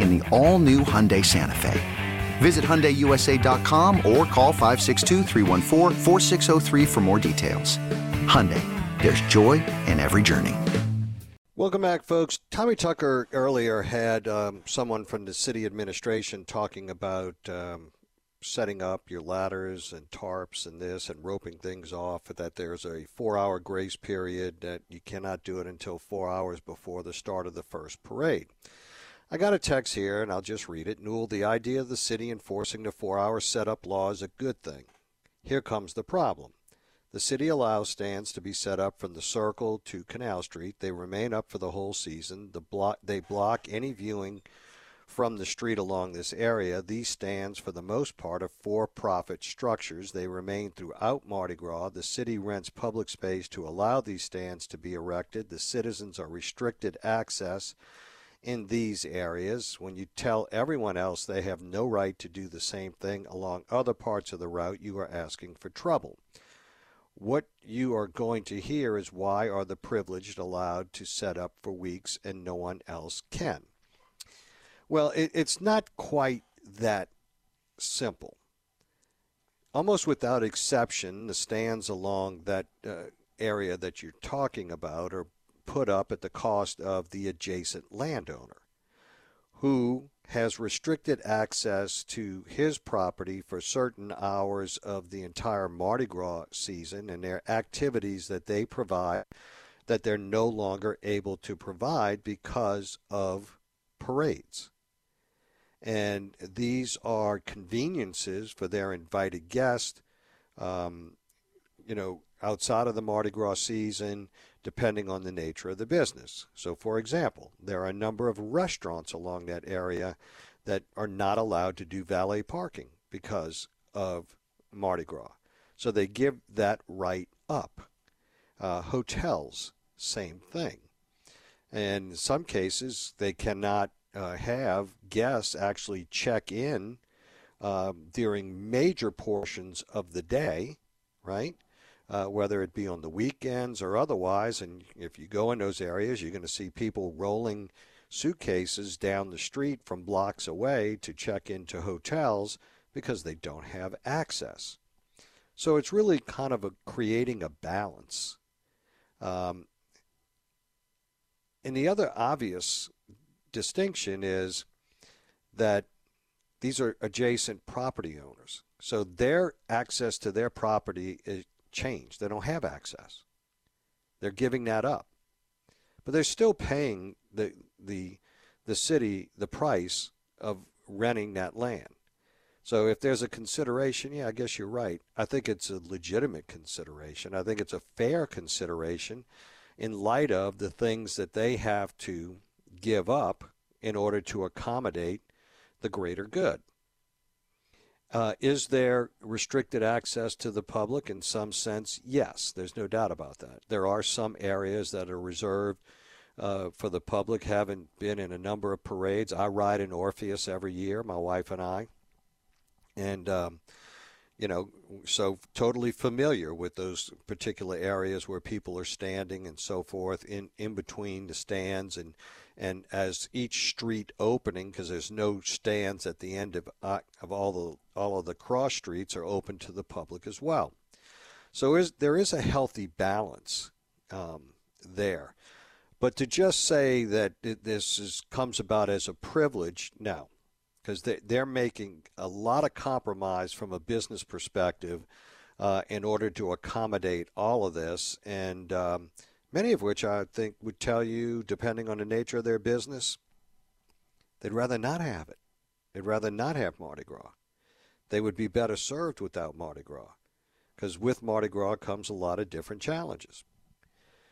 in the all-new Hyundai Santa Fe. Visit HyundaiUSA.com or call 562 for more details. Hyundai, there's joy in every journey. Welcome back, folks. Tommy Tucker earlier had um, someone from the city administration talking about um, setting up your ladders and tarps and this and roping things off, that there's a four hour grace period, that you cannot do it until four hours before the start of the first parade. I got a text here, and I'll just read it. Newell, the idea of the city enforcing the four hour setup law is a good thing. Here comes the problem. The city allows stands to be set up from the Circle to Canal Street. They remain up for the whole season. The block, they block any viewing from the street along this area. These stands, for the most part, are for profit structures. They remain throughout Mardi Gras. The city rents public space to allow these stands to be erected. The citizens are restricted access in these areas. When you tell everyone else they have no right to do the same thing along other parts of the route, you are asking for trouble. What you are going to hear is why are the privileged allowed to set up for weeks and no one else can? Well, it, it's not quite that simple. Almost without exception, the stands along that uh, area that you're talking about are put up at the cost of the adjacent landowner who has restricted access to his property for certain hours of the entire Mardi Gras season and their activities that they provide that they're no longer able to provide because of parades. And these are conveniences for their invited guests, um, you know, outside of the Mardi Gras season, depending on the nature of the business. So, for example, there are a number of restaurants along that area that are not allowed to do valet parking because of Mardi Gras. So they give that right up. Uh, hotels, same thing. And in some cases, they cannot uh, have guests actually check in uh, during major portions of the day, right? Uh, whether it be on the weekends or otherwise. And if you go in those areas, you're going to see people rolling suitcases down the street from blocks away to check into hotels because they don't have access. So it's really kind of a, creating a balance. Um, and the other obvious distinction is that these are adjacent property owners. So their access to their property is changed. They don't have access. They're giving that up. But they're still paying the the the city the price of renting that land. So if there's a consideration, yeah, I guess you're right. I think it's a legitimate consideration. I think it's a fair consideration in light of the things that they have to give up in order to accommodate the greater good. Uh, is there restricted access to the public in some sense? Yes, there's no doubt about that. There are some areas that are reserved uh, for the public. Haven't been in a number of parades. I ride in Orpheus every year, my wife and I, and um, you know, so totally familiar with those particular areas where people are standing and so forth in, in between the stands and and as each street opening because there's no stands at the end of uh, of all the all of the cross streets are open to the public as well. So is, there is a healthy balance um, there. But to just say that this is, comes about as a privilege, no, because they, they're making a lot of compromise from a business perspective uh, in order to accommodate all of this. And um, many of which I think would tell you, depending on the nature of their business, they'd rather not have it. They'd rather not have Mardi Gras. They would be better served without Mardi Gras because with Mardi Gras comes a lot of different challenges.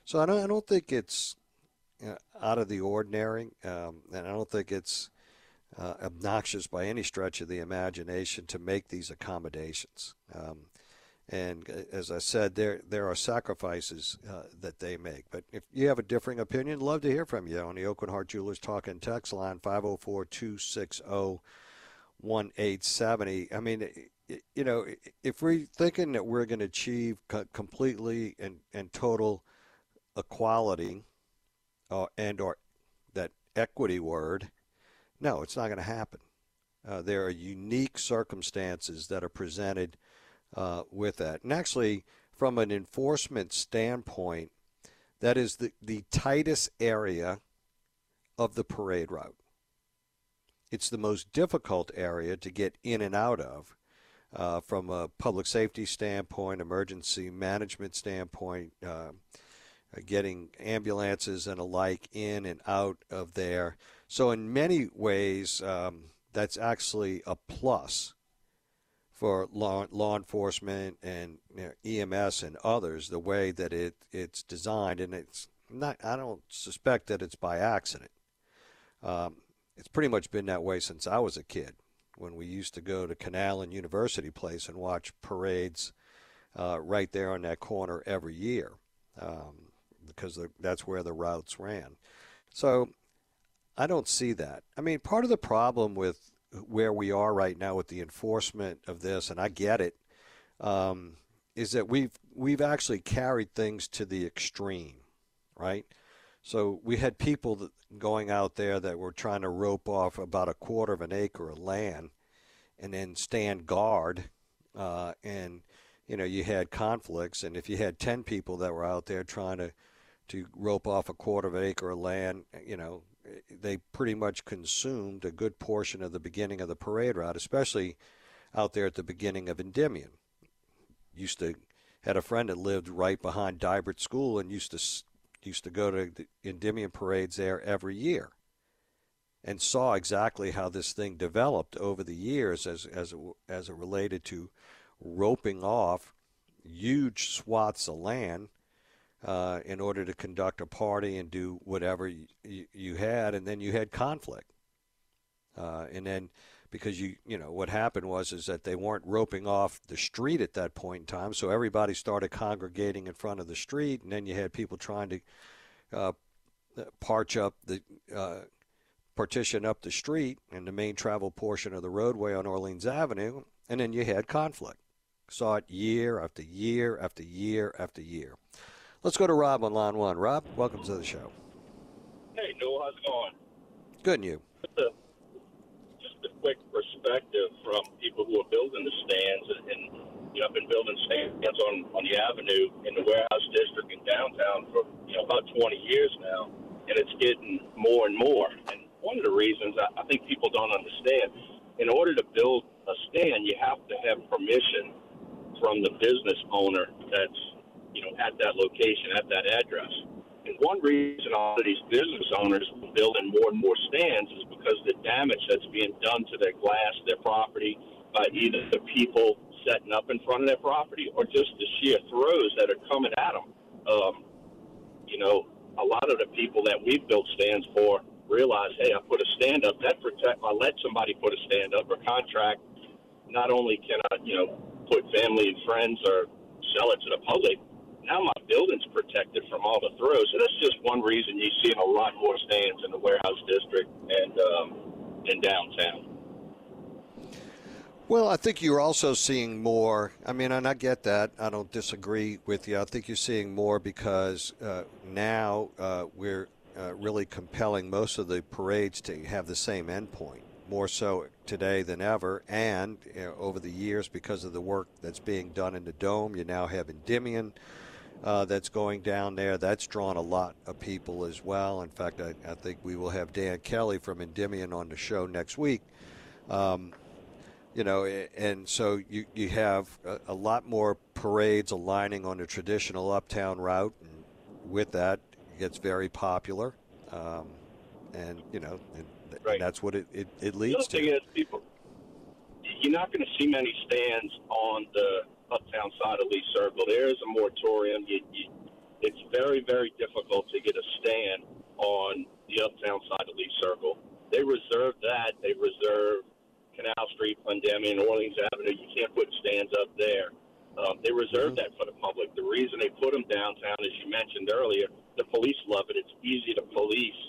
So I don't, I don't think it's out of the ordinary, um, and I don't think it's uh, obnoxious by any stretch of the imagination to make these accommodations. Um, and uh, as I said, there there are sacrifices uh, that they make. But if you have a differing opinion, love to hear from you on the Aucoin Hart Jewelers Talk and Text line 504 260 1870. I mean, you know, if we're thinking that we're going to achieve completely and, and total equality uh, and or that equity word, no, it's not going to happen. Uh, there are unique circumstances that are presented uh, with that. And actually, from an enforcement standpoint, that is the, the tightest area of the parade route. It's the most difficult area to get in and out of uh, from a public safety standpoint, emergency management standpoint, uh, getting ambulances and alike in and out of there. So, in many ways, um, that's actually a plus for law, law enforcement and you know, EMS and others, the way that it, it's designed. And it's not, I don't suspect that it's by accident. Um, it's pretty much been that way since I was a kid when we used to go to Canal and University Place and watch parades uh, right there on that corner every year um, because that's where the routes ran. So I don't see that. I mean, part of the problem with where we are right now with the enforcement of this, and I get it, um, is that we've we've actually carried things to the extreme, right? So we had people going out there that were trying to rope off about a quarter of an acre of land and then stand guard. Uh, and, you know, you had conflicts. And if you had 10 people that were out there trying to, to rope off a quarter of an acre of land, you know, they pretty much consumed a good portion of the beginning of the parade route, especially out there at the beginning of Endymion. Used to had a friend that lived right behind Dibert School and used to used to go to the Endymion parades there every year and saw exactly how this thing developed over the years as, as, it, as it related to roping off huge swaths of land uh, in order to conduct a party and do whatever you, you had, and then you had conflict. Uh, and then because you you know what happened was is that they weren't roping off the street at that point in time, so everybody started congregating in front of the street, and then you had people trying to uh, parch up the uh, partition up the street and the main travel portion of the roadway on Orleans Avenue, and then you had conflict. Saw it year after year after year after year. Let's go to Rob on line one. Rob, welcome to the show. Hey, Newell, how's it going? Good, and you? Just a quick perspective from people who are building the stands, and, and you know, I've been building stands on on the avenue in the warehouse district in downtown for you know about 20 years now, and it's getting more and more. And one of the reasons I, I think people don't understand, in order to build a stand, you have to have permission from the business owner that's you know at that location at that address. And one reason all of these business owners are building more and more stands is because the damage that's being done to their glass, their property, by either the people setting up in front of their property or just the sheer throws that are coming at them. Um, you know, a lot of the people that we've built stands for realize, hey, I put a stand up that protect. I let somebody put a stand up or contract. Not only can I, you know, put family and friends or sell it to the public, now my building's protected from all the throws. So that's just one reason you see a lot more stands in the warehouse district and um, in downtown. Well, I think you're also seeing more. I mean, and I get that. I don't disagree with you. I think you're seeing more because uh, now uh, we're uh, really compelling most of the parades to have the same endpoint, more so today than ever. And you know, over the years, because of the work that's being done in the dome, you now have Endymion. Uh, that's going down there. That's drawn a lot of people as well. In fact, I, I think we will have Dan Kelly from Endymion on the show next week. Um, you know, and so you, you have a, a, lot more parades aligning on the traditional uptown route, and with that, it gets very popular, um, and you know, and, right. and that's what it, it, it leads the other to. Thing is, people, you're not going to see many stands on the uptown side of Lee Circle. There is a moratorium. You, you, it's very, very difficult to get a stand on the uptown side of Lee Circle. They reserve that. They reserve Canal Street, Endymion, Orleans Avenue. You can't put stands up there. Um, they reserve mm-hmm. that for the public. The reason they put them downtown, as you mentioned earlier, the police love it. It's easy to police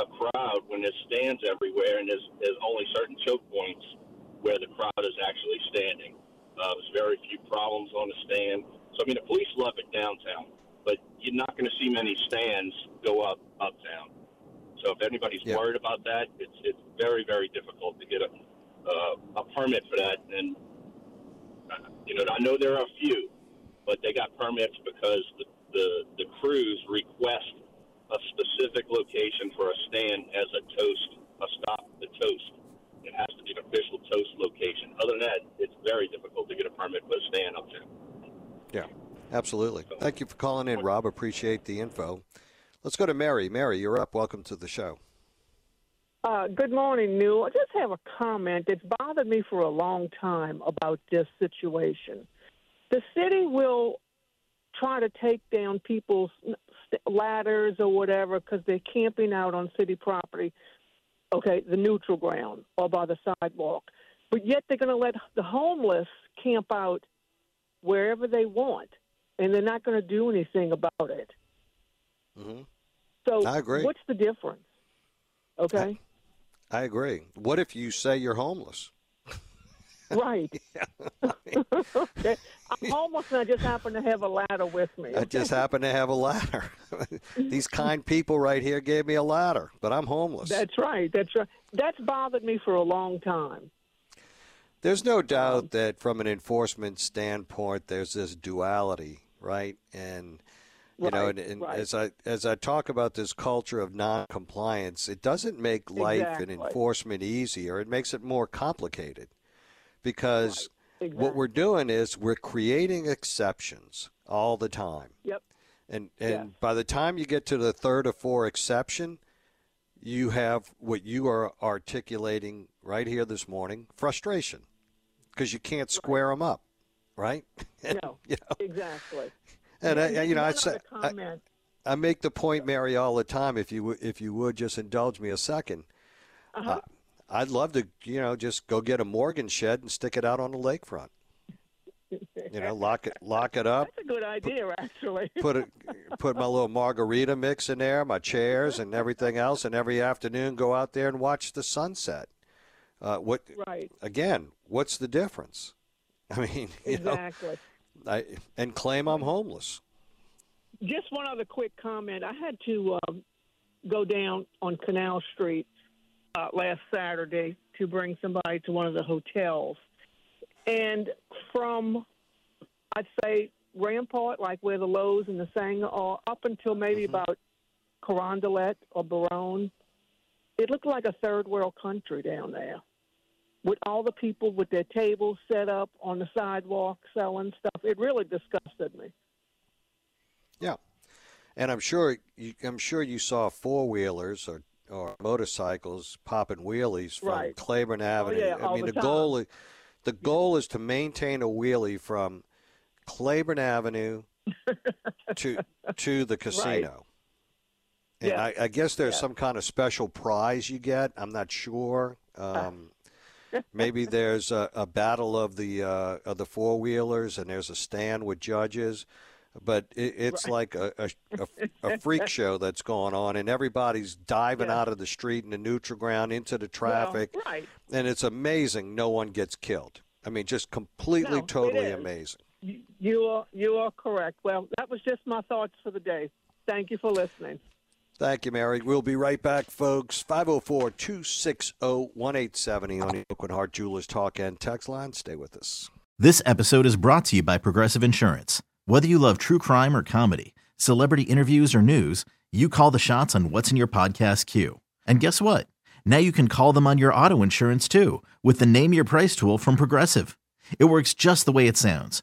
a crowd when there's stands everywhere and there's, there's only certain choke points where the crowd is actually standing. Uh, there's very few problems on the stand. So, I mean, the police love it downtown, but you're not going to see many stands up uptown. So, if anybody's yeah. worried about that, it's it's very very difficult to get a uh, a permit for that. And uh, you know, I know there are a few, but they got permits because the the, the krewes request a specific location for a stand as a toast, a stop, the toast. It has to be an official toast location. Other than that, it's very difficult to get a permit for a stand up there. Yeah, absolutely. Thank you for calling in, Rob. Appreciate the info. Let's go to Mary. Mary, you're up. Welcome to the show. Uh, good morning, New. I just have a comment that's bothered me for a long time about this situation. The city will try to take down people's ladders or whatever because they're camping out on city property, okay, the neutral ground or by the sidewalk. But yet they're going to let the homeless camp out wherever they want, and they're not going to do anything about it. Mm-hmm. So, I agree. what's the difference? Okay. I agree. What if you say you're homeless? Right. okay. I'm homeless and I just happen to have a ladder with me. Okay? I just happen to have a ladder. These kind people right here gave me a ladder, but I'm homeless. That's right. That's right. That's bothered me for a long time. There's no um, doubt that from an enforcement standpoint, there's this duality, right? And you right, know, and, and right. as I as I talk about this culture of non-compliance, it doesn't make life exactly. and enforcement easier. It makes it more complicated because right. exactly. what we're doing is we're creating exceptions all the time. Yep. And and yes. by the time you get to the third or fourth exception, you have what you are articulating right here this morning: frustration, because you can't square them up, right? no, you know? exactly. And I, you know, I, I, I, make the point, Mary, all the time. If you if you would just indulge me a 2nd uh-huh. uh, I'd love to, you know, just go get a Morgan shed and stick it out on the lakefront. You know, lock it lock it up. That's a good idea, put, actually. put it, put my little margarita mix in there, my chairs and everything else, and every afternoon go out there and watch the sunset. Uh, what? Right. Again, what's the difference? I mean, exactly. Know, I, and claim I'm homeless. Just one other quick comment. I had to um, go down on Canal Street uh, last Saturday to bring somebody to one of the hotels. And from, I'd say, Rampart, like where the Loew's and the Saenger are, up until maybe mm-hmm. about Carondelet or Baronne, it looked like a third world country down there with all the people with their tables set up on the sidewalk selling stuff. It really disgusted me. Yeah, and I'm sure you, I'm sure you saw four wheelers or or motorcycles popping wheelies from right. Claiborne Avenue. Oh, yeah, I mean, the, the goal is the goal is to maintain a wheelie from Claiborne Avenue to to the casino. Right. And yeah. I, I, guess there's yeah. some kind of special prize you get. I'm not sure. Um, Maybe there's a, a battle of the uh, of the four wheelers, and there's a stand with judges. But it, it's right. like a, a, a, freak show that's going on, and everybody's diving yeah. out of the street in the neutral ground into the traffic, well, right. and it's amazing. No one gets killed. I mean, just completely, No, totally amazing. You are you are correct. Well, that was just my thoughts for the day. Thank you for listening. Thank you, Mary. We'll be right back, folks. 504 260 1870 on the Aucoin Hart Jewelers Talk and Text line. Stay with us. This episode is brought to you by Progressive Insurance. Whether you love true crime or comedy, celebrity interviews or news, you call the shots on what's in your podcast queue. And guess what? Now you can call them on your auto insurance too with the Name Your Price tool from Progressive. It works just the way it sounds.